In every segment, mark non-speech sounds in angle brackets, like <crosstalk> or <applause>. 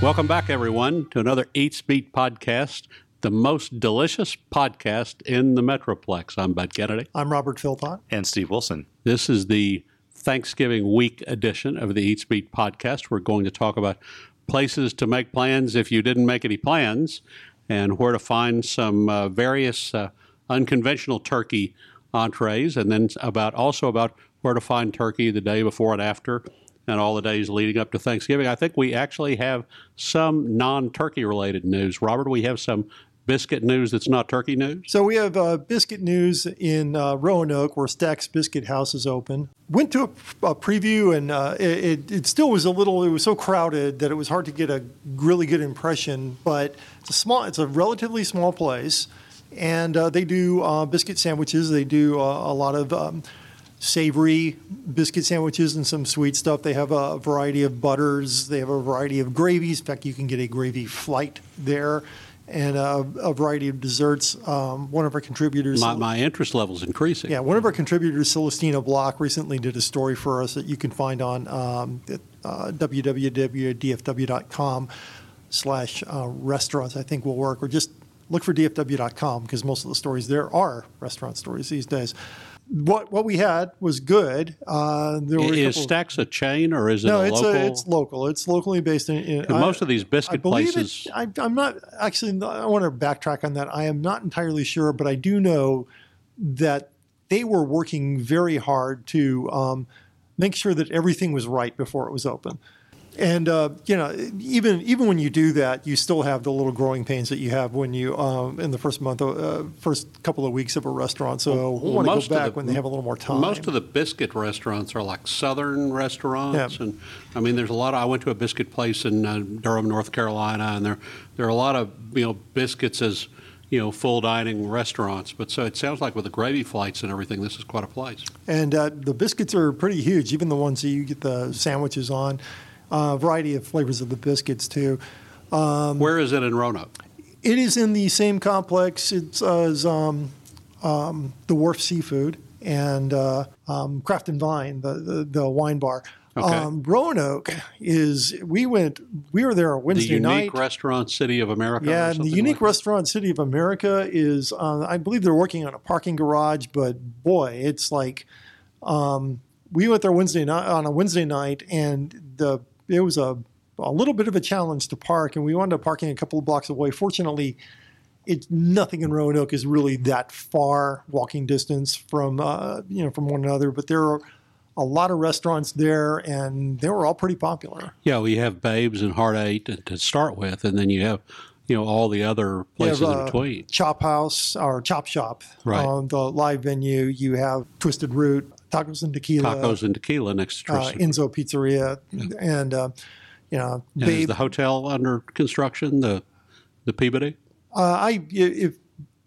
Welcome back, everyone, to another Eats Beat podcast, the most delicious podcast in the Metroplex. I'm Bud Kennedy. I'm Robert Philpott. And Steve Wilson. This is the Thanksgiving week edition of the Eats Beat podcast. We're going to talk about places to make plans if you didn't make any plans, and where to find some uh, various uh, unconventional turkey entrees, and then about also about where to find turkey the day before and after, and all the days leading up to Thanksgiving. I think we actually have some non-turkey related news. Robert, we have some biscuit news that's not turkey news? So we have uh, biscuit news in uh, Roanoke, where Stack's Biscuit House is open. Went to a, a preview, and uh, it, it, still was a little. It was so crowded that it was hard to get a really good impression. But it's a small. It's a relatively small place, and uh, they do uh, biscuit sandwiches. They do uh, a lot of. Um, savory biscuit sandwiches and some sweet stuff. They have a variety of butters. They have a variety of gravies. In fact, you can get a gravy flight there and a, a variety of desserts. Um, one of our contributors, my, my interest level is increasing. Yeah, one of our contributors, Celestina Blok, recently did a story for us that you can find on um, uh, www.dfw.com slash uh, restaurants. I think will work, or just look for dfw.com because most of the stories there are restaurant stories these days what what we had was good. Uh, there were is Stacks a chain or is it no? A it's local? A, it's local. It's locally based in. in most of these biscuit places. It, I, am not actually. I want to backtrack on that. I am not entirely sure, but I do know that they were working very hard to um, make sure that everything was right before it was open. And uh, you know, even even when you do that, you still have the little growing pains that you have when you um, in the first month, uh, first couple of weeks of a restaurant. So well, we want to go back the, when they have a little more time. Most of the biscuit restaurants are like Southern restaurants, yeah. and I mean, there's a lot. Of, I went to a biscuit place in uh, Durham, North Carolina, and there there are a lot of you know biscuits as you know, full dining restaurants. But so it sounds like with the gravy flights and everything, this is quite a place. And uh, the biscuits are pretty huge, even the ones that you get the sandwiches on uh, variety of flavors of the biscuits too. Um, Where is it in Roanoke? It is in the same complex it's, uh, as um, um, the Wharf Seafood and uh, um, Craft and Vine, the, the, the wine bar. Okay. Um, Roanoke is we went we were there on Wednesday night. The unique night. restaurant city of America. Yeah, the unique like restaurant city of America is uh, I believe they're working on a parking garage, but boy, it's like um, we went there Wednesday night on a Wednesday night, and the it was a, a little bit of a challenge to park, and we wound up parking a couple of blocks away. Fortunately, it's nothing in Roanoke is really that far walking distance from uh, you know from one another, but there are a lot of restaurants there, and they were all pretty popular. Yeah, we have Babes and Hard Eight to start with, and then you have you know all the other places have, uh, in between. Chop House or Chop Shop, right? Uh, the live venue. You have Twisted Root, Tacos and Tequila. Tacos and Tequila next to uh, Enzo Pizzeria, yeah. and uh, you know, and is the hotel under construction? The the Peabody. Uh, I if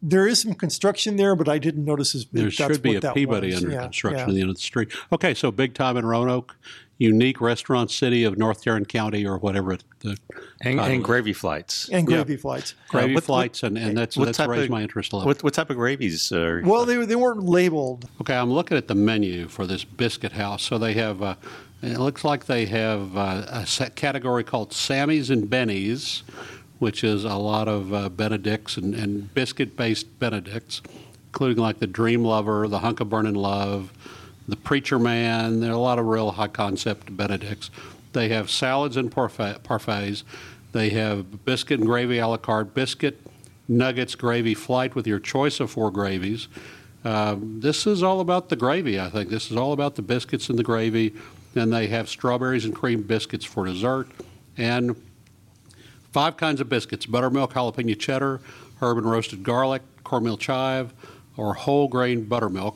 there is some construction there, but I didn't notice as there should be a Peabody was. under yeah, construction yeah. at the end of the street. Okay, so big time in Roanoke unique restaurant city of North Tarrant County or whatever the and, and gravy flights and gravy yeah. flights, gravy what, flights, and, and that's that's raised of, my interest a lot. What, what type of gravies? Are, well, they they weren't labeled. Okay, I'm looking at the menu for this biscuit house. So they have. Uh, it looks like they have uh, a category called Sammy's and Benny's, which is a lot of uh, Benedicts and, and biscuit-based Benedicts, including like the Dream Lover, the Hunk of Burning Love, the Preacher Man. There are a lot of real high concept Benedicts. They have salads and parfaits. They have biscuit and gravy a la carte, biscuit, nuggets, gravy, flight with your choice of four gravies. Um, this is all about the gravy, I think. This is all about the biscuits and the gravy. And they have strawberries and cream biscuits for dessert. And five kinds of biscuits buttermilk, jalapeno cheddar, herb and roasted garlic, cornmeal chive, or whole grain buttermilk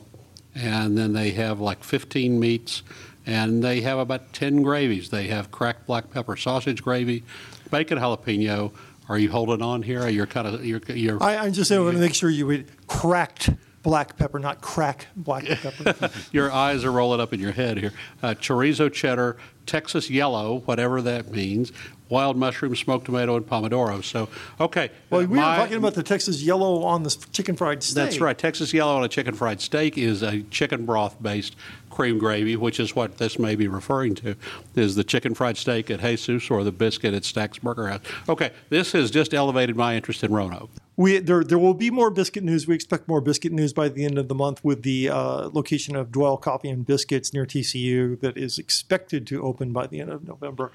and then they have like 15 meats, and they have about 10 gravies. They have cracked black pepper sausage gravy, bacon jalapeno. Are you holding on here? You're kind of you're. you're I, I just want to make sure you would cracked black pepper, not crack black <laughs> pepper. Your eyes are rolling up in your head here. Uh, chorizo cheddar, Texas yellow, whatever that means, wild mushroom, smoked tomato, and pomodoro. So, okay. well, we my- were talking about the Texas yellow on the chicken fried steak. That's right. Texas yellow on a chicken fried steak is a chicken broth based cream gravy, which is what this may be referring to, is the chicken fried steak at Jesus or the biscuit at Stack's Burger House. Okay, this has just elevated my interest in Roanoke. We there there will be more biscuit news. We expect more biscuit news by the end of the month with the uh, location of Dwell Coffee and Biscuits near TCU that is expected to open by the end of November.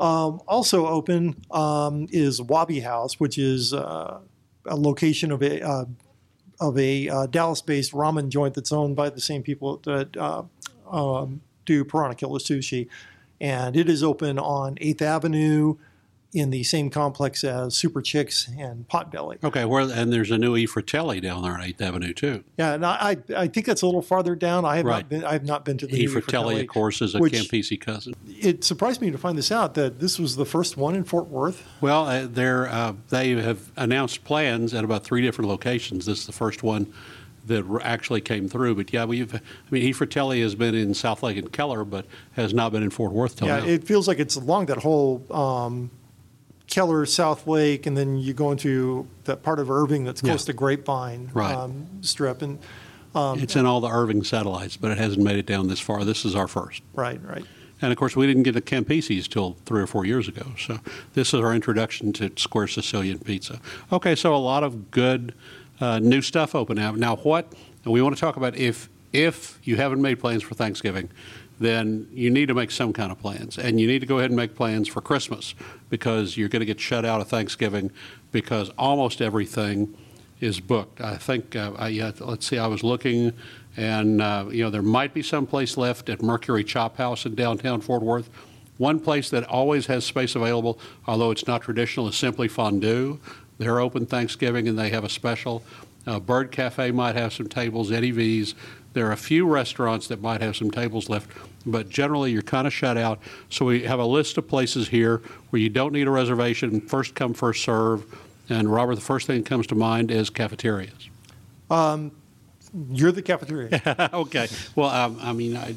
Um, also open um, is Wabi House, which is uh, a location of a uh, of a uh, Dallas-based ramen joint that's owned by the same people that uh, um, do Piranha Killer Sushi, and it is open on Eighth Avenue in the same complex as Super Chix and Potbelly. Okay, where and there's a new E Fratelli down there on 8th Avenue, too. Yeah, and I, I think that's a little farther down. I have Right. not been I have not been to the E Fratelli, of course, is a which- Campisi cousin. It surprised me to find this out that this was the first one in Fort Worth. Well, uh, they're, uh, they have announced plans at about three different locations. This is the first one that actually came through. But yeah, we've, I mean, E Fratelli has been in Southlake and Keller, but has not been in Fort Worth till Yeah, now. it feels like it's along that whole um, Keller Southlake, and then you go into that part of Irving that's close to Grapevine Right. um, Strip, and it's in all the Irving satellites, but it hasn't made it down this far. This is our first. right, right. And of course, we didn't get to Campisi's till three or four years ago. So this is our introduction to Square Sicilian Pizza. Okay, so a lot of good uh, new stuff open now. Now, what and we want to talk about if if you haven't made plans for Thanksgiving, then you need to make some kind of plans, and you need to go ahead and make plans for Christmas because you're going to get shut out of Thanksgiving because almost everything is booked. I think, uh, I, yeah, let's see, I was looking, and, uh, you know, there might be some place left at Mercury Chop House in downtown Fort Worth. One place that always has space available, although it's not traditional, is Simply Fondue. They're open Thanksgiving and they have a special. Uh, Bird Cafe might have some tables, Eddie V's. There are a few restaurants that might have some tables left, but generally you're kind of shut out. So we have a list of places here where you don't need a reservation, first come, first serve. And Robert, the first thing that comes to mind is cafeterias. You're the cafeteria. <laughs> okay. Well, um, I mean, I,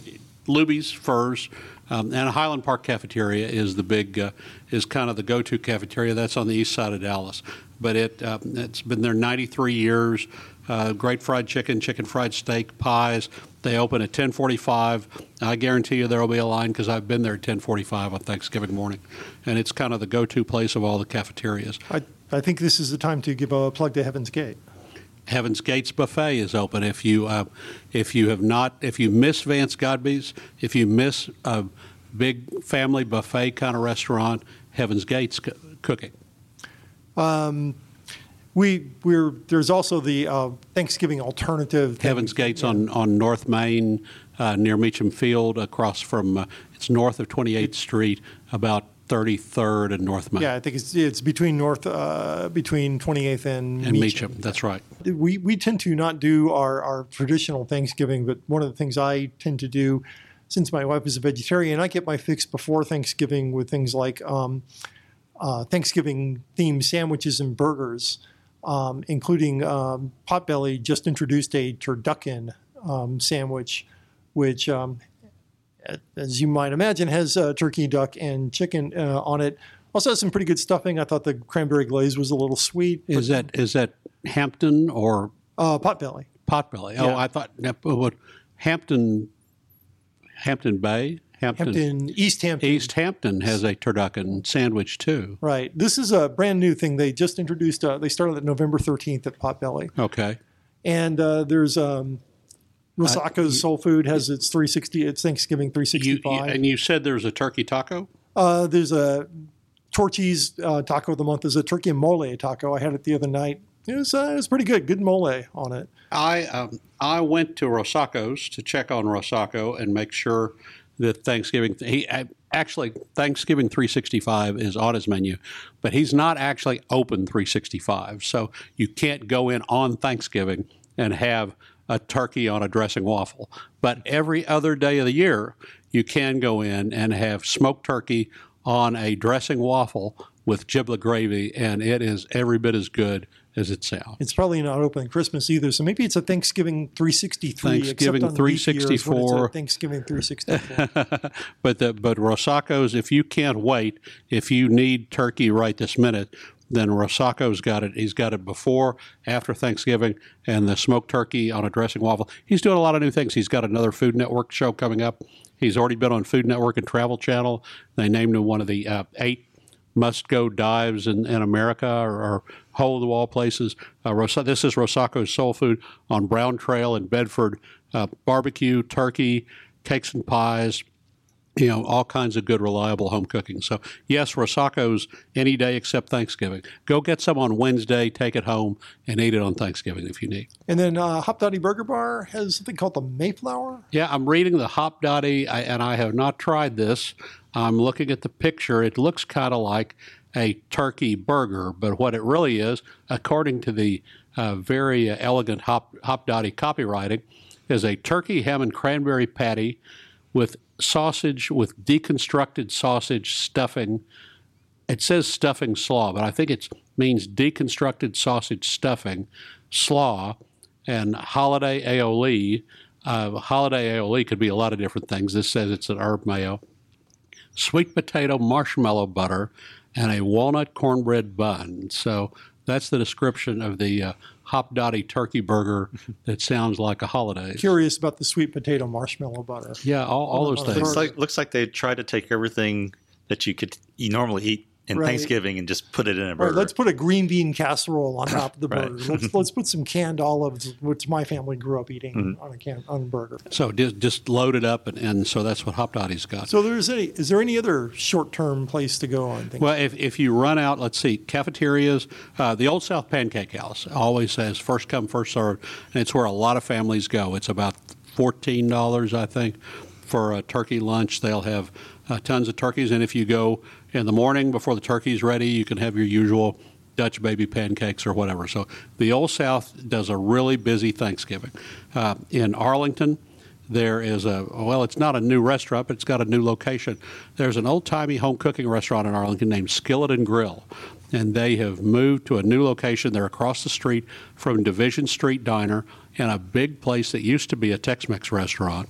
Luby's, Furr's, um, and Highland Park Cafeteria is the big, uh, is kind of the go-to cafeteria. That's on the east side of Dallas. But it, um, it's been there 93 years. Uh, great fried chicken, chicken fried steak, pies. They open at 10:45. I guarantee you there will be a line because I've been there at 10:45 on Thanksgiving morning, and it's kind of the go-to place of all the cafeterias. I, I think this is the time to give a plug to Heaven's Gate. Heaven's Gates Buffet is open. If you uh, if you have not if you miss Vance Godbey's, if you miss a big family buffet kind of restaurant, Heaven's Gates co- cooking. We we're there's also the uh, Thanksgiving alternative. Heaven's Gates on on North Main uh, near Meacham Field, across from uh, it's north of 28th Street, about 33rd and North Main. Yeah, I think it's it's between North uh, between 28th and, and Meacham. That's right. we, we tend to not do our, our traditional Thanksgiving, but one of the things I tend to do, since my wife is a vegetarian, I get my fix before Thanksgiving with things like um, uh, Thanksgiving themed sandwiches and burgers, um, including um, Potbelly just introduced a turducken um, sandwich, which, um, as you might imagine, has uh, turkey, duck, and chicken uh, on it. Also has some pretty good stuffing. I thought the cranberry glaze was a little sweet. Is that is that Hampton or Uh, Potbelly. Potbelly? Oh, Yeah. I thought what Hampton Hampton Bay Hampton, East Hampton. East Hampton has a turducken sandwich too. Right. This is a brand new thing. They just introduced. Uh, they started at November 13th at Potbelly, Okay. and uh, there's um, Rosacco's Soul Food has its 360. It's Thanksgiving You, you- 365. and you said there's a turkey taco. uh, there's a Torchy's uh, taco of the month. Is a turkey and mole taco. I had it the other night. It was uh, it was pretty good. Good mole on it. I um, I went to Rosacco's to check on Rosacco and make sure that Thanksgiving he actually Thanksgiving 365 is on his menu, but he's not actually open 365. So you can't go in on Thanksgiving and have a turkey on a dressing waffle. But every other day of the year, you can go in and have smoked turkey on a dressing waffle with giblet gravy, and it is every bit as good as it sounds. It's probably not open Christmas either, so maybe it's a Thanksgiving 363. Thanksgiving except on leap years when it's a 364. Thanksgiving 364. <laughs> but the, but Rosacco's, if you can't wait, if you need turkey right this minute, then Rosacco's got it. He's got it before, after Thanksgiving, and the smoked turkey on a dressing waffle. He's doing a lot of new things. He's got another Food Network show coming up. He's already been on Food Network and Travel Channel. They named him one of the uh, eight must go dives in, in America or, or hole in the wall places. Uh, Ros- this is Rosacco's Soul Food on Brown Trail in Bedford. Uh, barbecue, turkey, cakes and pies, you know, all kinds of good, reliable home cooking. So, yes, Rosacco's any day except Thanksgiving. Go get some on Wednesday, take it home, and eat it on Thanksgiving if you need. and then uh, Hopdoddy Burger Bar has something called the Mayflower. Yeah, I'm reading the Hopdoddy, and I have not tried this. I'm looking at the picture. It looks kind of like a turkey burger, but what it really is, according to the uh, very elegant Hop, Hopdoddy copywriting, is a turkey ham and cranberry patty with sausage, with deconstructed sausage stuffing. It says stuffing slaw, but I think it means deconstructed sausage stuffing, slaw, and holiday aioli. Uh, holiday aioli could be a lot of different things. This says it's an herb mayo. Sweet potato marshmallow butter and a walnut cornbread bun. So that's the description of the uh, Hopdoddy turkey burger <laughs> that sounds like a holiday. Curious about the sweet potato marshmallow butter. Yeah, all, all those things. Looks like looks like they tried to take everything that you could you normally eat in Right. Thanksgiving and just put it in a All burger. right, let's put a green bean casserole on top of the <laughs> Right. burger. Let's let's put some canned olives, which my family grew up eating Mm-hmm. on a can on a burger. So just, just load it up, and, and so that's what Hopdoddy's got. So there's any is there any other short term place to go on? Things? Well, if, if you run out, let's see, cafeterias, uh, the Old South Pancake House always says first come, first served, and it's where a lot of families go. It's about $14, I think, for a turkey lunch. They'll have uh, tons of turkeys, and if you go in the morning before the turkey's ready, you can have your usual Dutch baby pancakes or whatever. So the Old South does a really busy Thanksgiving. Uh, in Arlington, there is a well it's not a new restaurant but it's got a new location there's an old-timey home cooking restaurant in arlington named skillet and grill and they have moved to a new location they're across the street from division street diner and a big place that used to be a tex-mex restaurant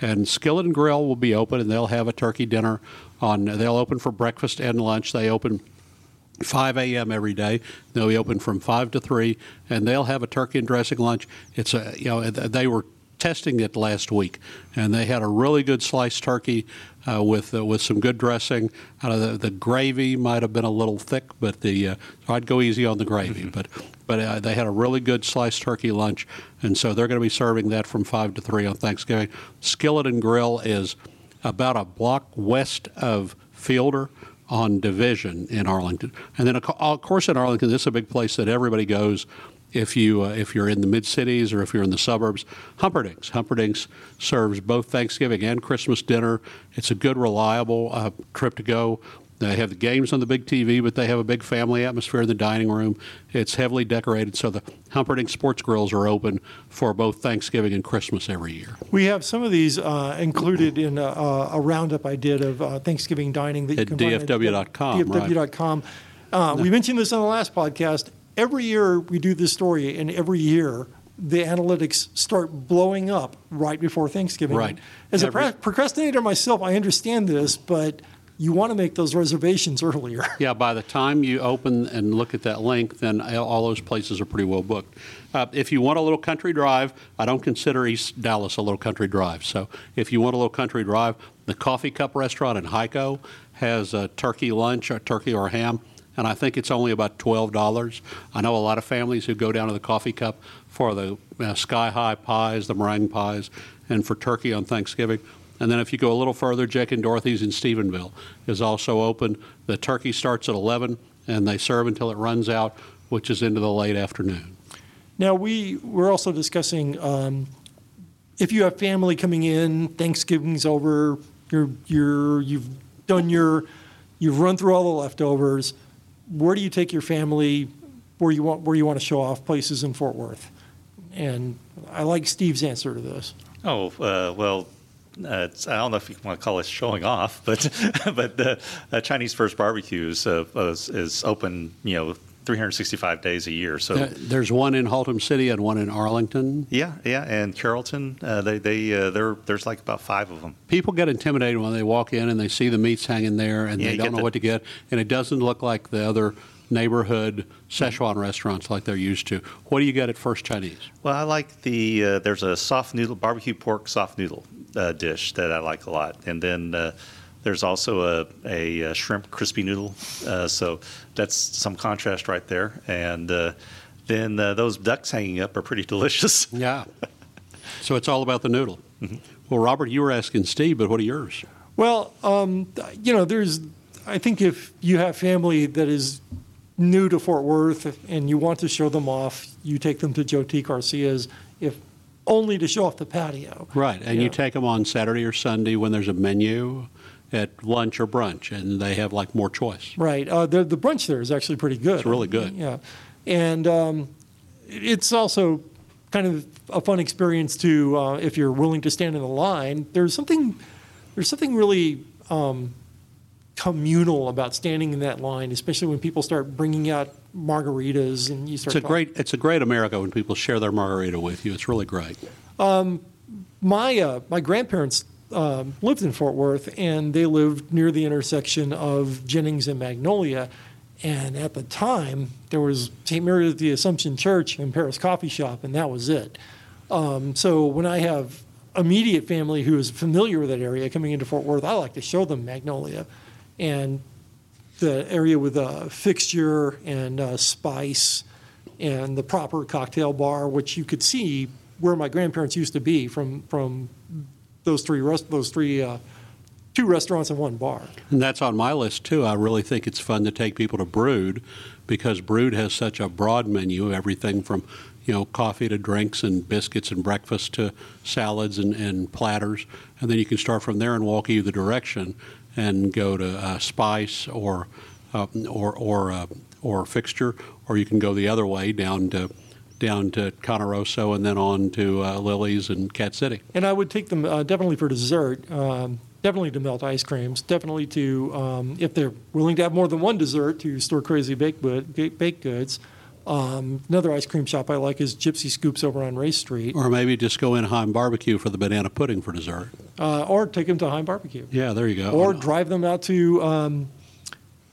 and skillet and grill will be open and they'll have a turkey dinner on they'll open for breakfast and lunch they open 5 a.m. every day. They'll be open from 5 to 3, and they'll have a turkey and dressing lunch. It's a, you know, they were testing it last week, and they had a really good sliced turkey uh, with uh, with some good dressing. Uh, the, the gravy might have been a little thick, but the uh, I'd go easy on the gravy. But but uh, they had a really good sliced turkey lunch, and so they're going to be serving that from 5 to 3 on Thanksgiving. Skillet and Grill is about a block west of Fielder on Division in Arlington. And then, of of course, in Arlington, this is a big place that everybody goes if you uh, if you're in the mid cities or if you're in the suburbs. Humperdinck's. Humperdinck's serves both Thanksgiving and Christmas dinner. It's a good, reliable uh, trip to go. They have the games on the big TV, but they have a big family atmosphere in the dining room. It's heavily decorated, so the Humperdinck Sports Grills are open for both Thanksgiving and Christmas every year. We have some of these uh, included in a, a roundup I did of uh, Thanksgiving dining that you At can find DFW.com, right. DFW.com. Uh, we mentioned this on the last podcast. Every year we do this story, and every year the analytics start blowing up right before Thanksgiving. Right. As a Every- pro- procrastinator myself, I understand this, but you want to make those reservations earlier. <laughs> Yeah, by the time you open and look at that link, then all those places are pretty well booked. Uh, if you want a little country drive, I don't consider East Dallas a little country drive. So if you want a little country drive, the Koffee Kup restaurant in Hico has a turkey lunch, a turkey or ham, and I think it's only about $12. I know a lot of families who go down to the Koffee Kup for the uh, sky high pies, the meringue pies, and for turkey on Thanksgiving. And then if you go a little further, Jack and Dorothy's in Stephenville is also open. The turkey starts at 11 and they serve until it runs out, which is into the late afternoon. Now we we're also discussing um, if you have family coming in, Thanksgiving's over, you're you're you've done your you've run through all the leftovers. Where do you take your family? Where you want where you want to show off places in Fort Worth? And I like Steve's answer to this. Oh uh, well, uh, I don't know if you want to call it showing off, but <laughs> but the uh, Chinese First Barbecue is, uh, is open, you know, 365 days a year. So There- There's one in Haltom City and one in Arlington. yeah, yeah, and Carrollton, uh, they they uh, there there's like about five of them. People get intimidated when they walk in and they see the meats hanging there and Yeah, they don't know the- what to get, and it doesn't look like the other neighborhood Szechuan restaurants like they're used to. What do you get at First Chinese? Well, I like the uh, there's a soft noodle barbecue pork soft noodle uh, dish that I like a lot, and then uh, there's also a, a, uh shrimp crispy noodle. Uh, so that's some contrast right there, and uh, then uh, those ducks hanging up are pretty <laughs> delicious. Yeah. so it's all about the noodle. Well, Robert, you were asking Steve, but what are yours? Well, um, you know, there's, I think if you have family that is new to Fort Worth and you want to show them off, you take them to Joe T. Garcia's, if only to show off the patio. Right, and you Yeah. take them on Saturday or Sunday when there's a menu at lunch or brunch, and they have like more choice. Right. Uh, the, the brunch there is actually pretty good. It's really good. Yeah. And um, it's also kind of a fun experience to, uh, if you're willing to stand in the line. There's something, there's something really um, communal about standing in that line, especially when people start bringing out margaritas and you start. It's a talking- great, it's a great America when people share their margarita with you. It's really great. my uh, my grandparents um, lived in Fort Worth, and they lived near the intersection of Jennings and Magnolia. And at the time, there was St. Mary of the Assumption Church and Paris Coffee Shop, and that was it. Um, so when I have immediate family who is familiar with that area coming into Fort Worth, I like to show them Magnolia, and the area with a fixture and uh, spice and the proper cocktail bar, which you could see where my grandparents used to be from from those three rest those three uh, two restaurants and one bar. And that's on my list too. I really think it's fun to take people to Brewed because Brewed has such a broad menu, everything from you know coffee to drinks and biscuits and breakfast to salads and, and platters, and then you can start from there and walk either direction and go to uh, Spice or uh, or or uh, or Fixture, or you can go the other way down to down to Cane Rosso and then on to uh, Lili's and Cat City. And I would take them uh, definitely for dessert. Um, definitely to melt ice creams. Definitely to um, if they're willing to have more than one dessert to Stir Crazy baked baked goods. Um, another ice cream shop I like is Gypsy Scoops over on Race Street, Or maybe just go in Heim Barbecue for the banana pudding for dessert. uh, or take them to Heim Barbecue. Yeah, there you go. or drive them out to um,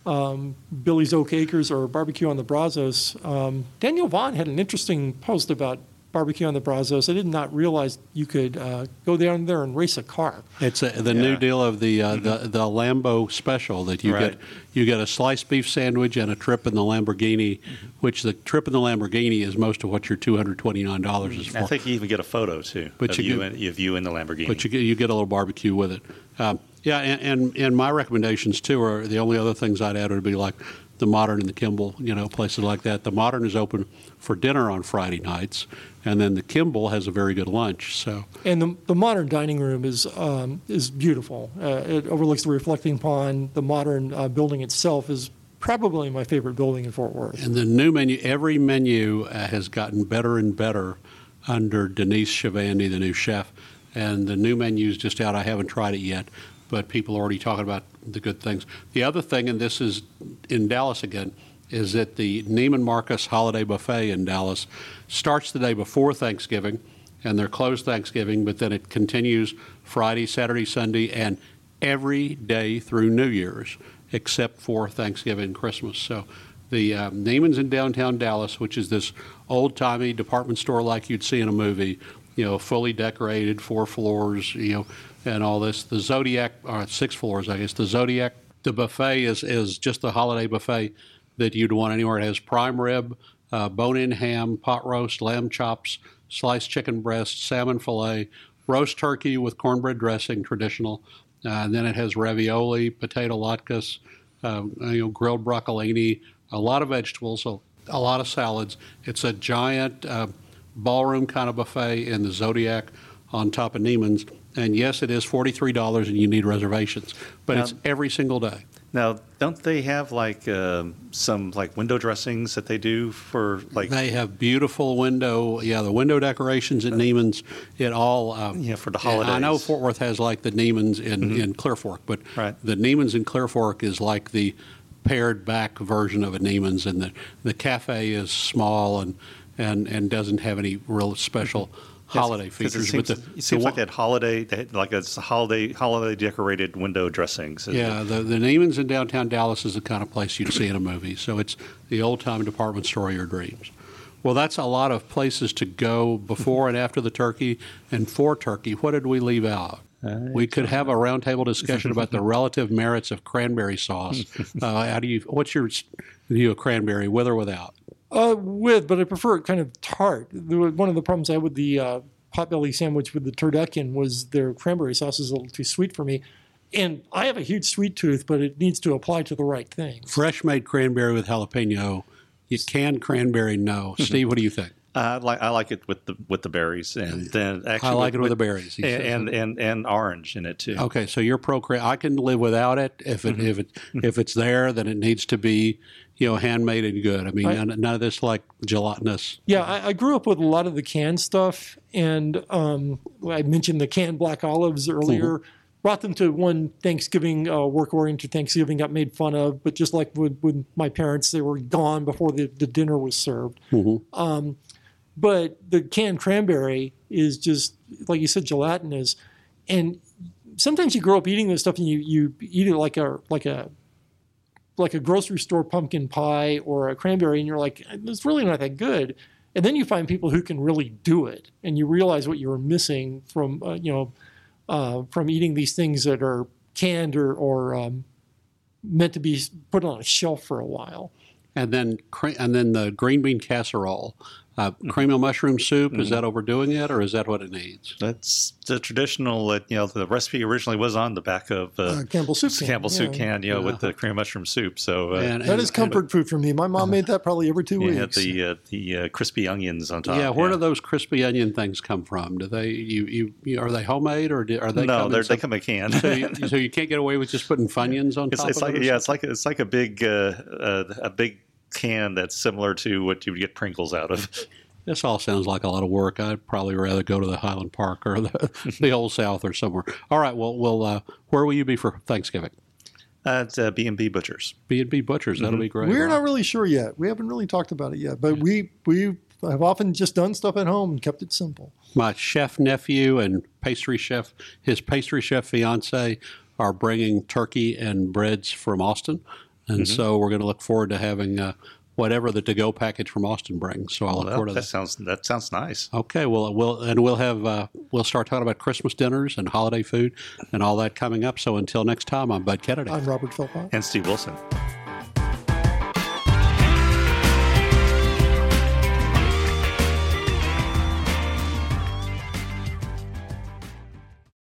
um, Billy's Oak Acres or Barbecue on the Brazos. Um, Daniel Vaughn had an interesting post about barbecue on the Brazos. I did not realize you could uh, go down there and race a car. It's a, the new deal of the uh, the the Lambo special that you Right. get you get a sliced beef sandwich and a trip in the Lamborghini, which the trip in the Lamborghini is most of what your two hundred twenty nine dollars is for. I think you even get a photo too But of you you, get- in, of you in the Lamborghini. but you get you get a little barbecue with it. Um, yeah, and, and and my recommendations too are the only other things I'd add would be like the Modern and the Kimball, you know, places like that. The Modern is open for dinner on Friday nights, and then the Kimball has a very good lunch. So And the, the modern dining room is um, is beautiful. Uh, it overlooks the reflecting pond. The modern uh, building itself is probably my favorite building in Fort Worth. And the new menu, every menu uh, has gotten better and better under Denise Shavandy, the new chef. And the new menu's just out. I haven't tried it yet, but people are already talking about the good things. The other thing, and this is in Dallas again, is that the Neiman Marcus Holiday Buffet in Dallas starts the day before Thanksgiving, and they're closed Thanksgiving, but then it continues Friday, Saturday, Sunday, and every day through New Year's, except for Thanksgiving and Christmas. So the um, Neiman's in downtown Dallas, which is this old timey department store like you'd see in a movie, you know, fully decorated, four floors, you know, and all this. The Zodiac, or six floors, I guess. The Zodiac, the buffet is, is just the holiday buffet that you'd want anywhere. It has prime rib, uh, bone in ham, pot roast, lamb chops, sliced chicken breast, salmon filet, roast turkey with cornbread dressing, traditional. Uh, and then it has ravioli, potato latkes, um, you know, grilled broccolini, a lot of vegetables, a, a lot of salads. It's a giant uh, ballroom kind of buffet in the Zodiac on top of Neiman's. And yes, it is $43 and you need reservations, but Now- it's every single day. now, don't they have like um, some like window dressings that they do for like They have beautiful window, yeah, the window decorations at Neiman's. It all, um, Yeah, for the holidays. I know. Mm-hmm. Fort Worth has like the Neiman's in, in Clear Fork, but Right. the Neiman's in Clear Fork is like the pared back version of a Neiman's, and the, the cafe is small and, and, and doesn't have any real special holiday 'Cause features. It seems, but the, it the like that holiday, like it's a holiday, holiday decorated window dressings. Yeah, the, the Neiman's in downtown Dallas is the kind of place you'd see in a movie. So it's the old time department store of your dreams. Well, that's a lot of places to go before and after the turkey and for turkey. What did we leave out? we could have a roundtable discussion about the <laughs> relative merits of cranberry sauce. <laughs> Uh, how do you? What's your view of cranberry, with or without? Uh, with, but I prefer it kind of tart. One of the problems I had with the uh, potbelly sandwich with the turducken was their cranberry sauce is a little too sweet for me. And I have a huge sweet tooth, but it needs to apply to the right things. Fresh made cranberry with jalapeno. You canned cranberry, no. <laughs> Steve, what do you think? I like I like it with the with the berries, and then actually I like it with the berries. and, and and and orange in it too. Okay, so you're pro cran. I can live without it if it if it if it's there. Then it needs to be, you know, handmade and good. I mean, I- none, none of this like gelatinous. Yeah, I, I grew up with a lot of the canned stuff, and um, I mentioned the canned black olives earlier. Brought them to one Thanksgiving uh, work-oriented Thanksgiving, got made fun of, but just like with, with my parents, they were gone before the, the dinner was served. Um, but the canned cranberry is just like you said, gelatinous, and sometimes you grow up eating this stuff and you, you eat it like a like a like a grocery store pumpkin pie or a cranberry, and you're like, it's really not that good. And then you find people who can really do it, and you realize what you were missing from uh, you know uh, from eating these things that are canned or, or um, meant to be put on a shelf for a while. And then and then the green bean casserole, uh, cream of mushroom soup. Is that overdoing it, or is that what it needs? That's the traditional. uh, You know, the recipe originally was on the back of uh, Uh, Campbell soup can. Campbell soup can. You know, with the cream of mushroom soup. So uh, And, That and- is comfort food for me. My mom made that probably every two yeah, weeks. the uh, the uh, crispy onions on top. yeah, where do those crispy onion things come from? Do they you you, you are they homemade or do, are they? no, come they're, they some- come in can. so, you, so you can't get away with just putting <laughs> funyuns on It's, top it's of like it? or yeah, it's like it's like a big uh, uh, a big can that's similar to what you would get Pringles out of. <laughs> This all sounds like a lot of work. I'd probably rather go to the Highland Park or the, <laughs> the Old South or somewhere. All right. Well, well, uh, where will you be for Thanksgiving? Uh, it's uh, B and B Butchers. B and B Butchers. That'll be great. We're All not really sure yet. We haven't really talked about it yet, but we we have often just done stuff at home and kept it simple. My chef nephew and pastry chef, his pastry chef fiance, are bringing turkey and breads from Austin, and so we're going to look forward to having uh, whatever the to-go package from Austin brings. So I'll look Well, forward to that that. sounds that sounds nice. Okay, well, we'll and we'll have uh, we'll start talking about Christmas dinners and holiday food and all that coming up. So until next time, I'm Bud Kennedy. I'm Robert Philpott. And Steve Wilson.